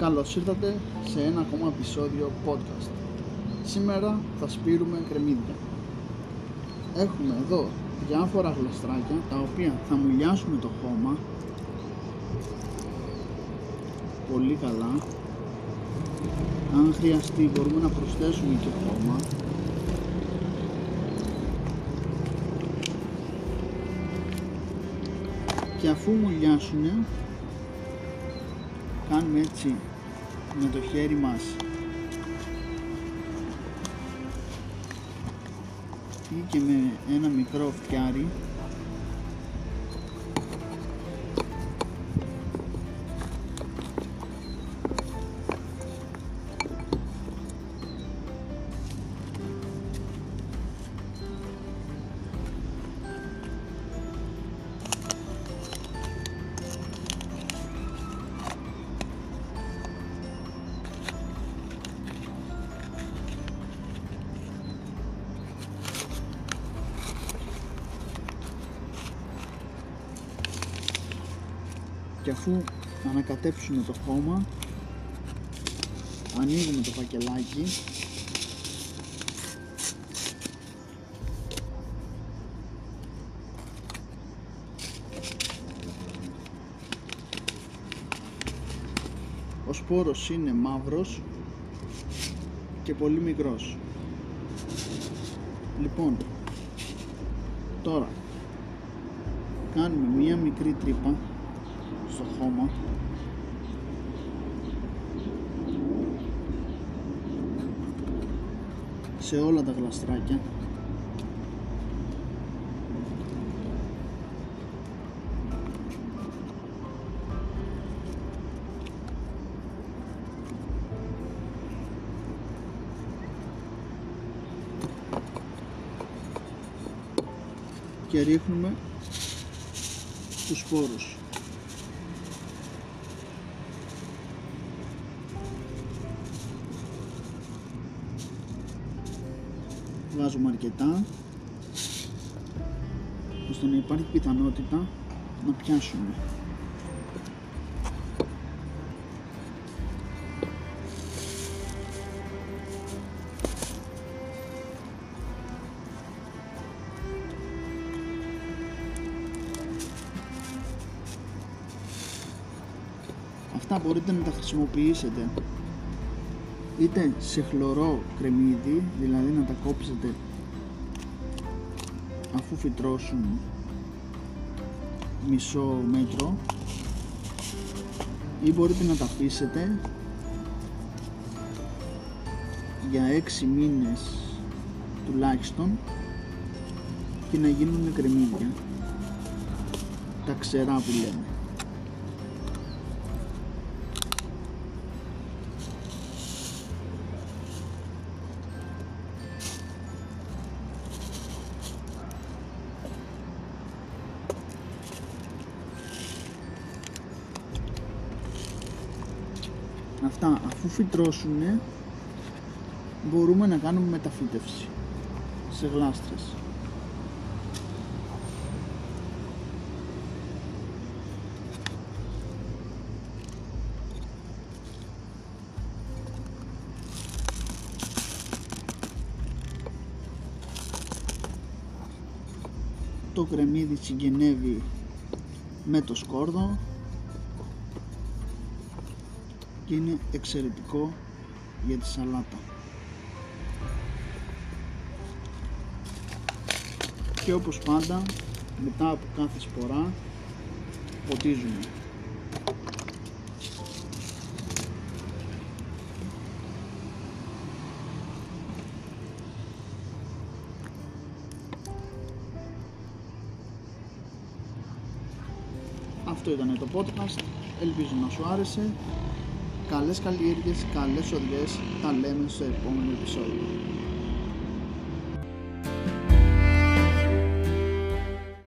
Καλώς ήρθατε σε ένα ακόμα επεισόδιο podcast. Σήμερα θα σπείρουμε κρεμμύδια. Έχουμε εδώ διάφορα γλαστράκια τα οποία θα μουλιάσουμε το χώμα πολύ καλά. Αν χρειαστεί μπορούμε να προσθέσουμε και χώμα. Και αφού μουλιάσουν κάνουμε έτσι με το χέρι μας. Ή και με ένα μικρό φτιάρι και αφού ανακατέψουμε το χώμα ανοίγουμε το φακελάκι. Ο σπόρος είναι μαύρος και πολύ μικρός. Λοιπόν τώρα κάνουμε μία μικρή τρύπα στο χώμα. Σε όλα τα γλαστράκια. Και ρίχνουμε τους σπόρους βάζουμε αρκετά. Ώστε να υπάρχει πιθανότητα να πιάσουμε. Αυτά μπορείτε να τα χρησιμοποιήσετε είτε σε χλωρό κρεμμύδι, δηλαδή να τα κόψετε αφού φυτρώσουν μισό μέτρο ή μπορείτε να τα αφήσετε για 6 μήνες τουλάχιστον και να γίνουν κρεμμύδια. Τα ξερά που λέμε αυτά αφού φυτρώσουν μπορούμε να κάνουμε μεταφύτευση σε γλάστρες. Το κρεμμύδι συγγενεύει με το σκόρδο και είναι εξαιρετικό για τη σαλάτα και όπως πάντα μετά από κάθε σπορά ποτίζουμε Αυτό ήταν το podcast. Ελπίζω να σου άρεσε. Καλές καλλιέργειες, καλές οδιές. Τα λέμε στο επόμενο επεισόδιο.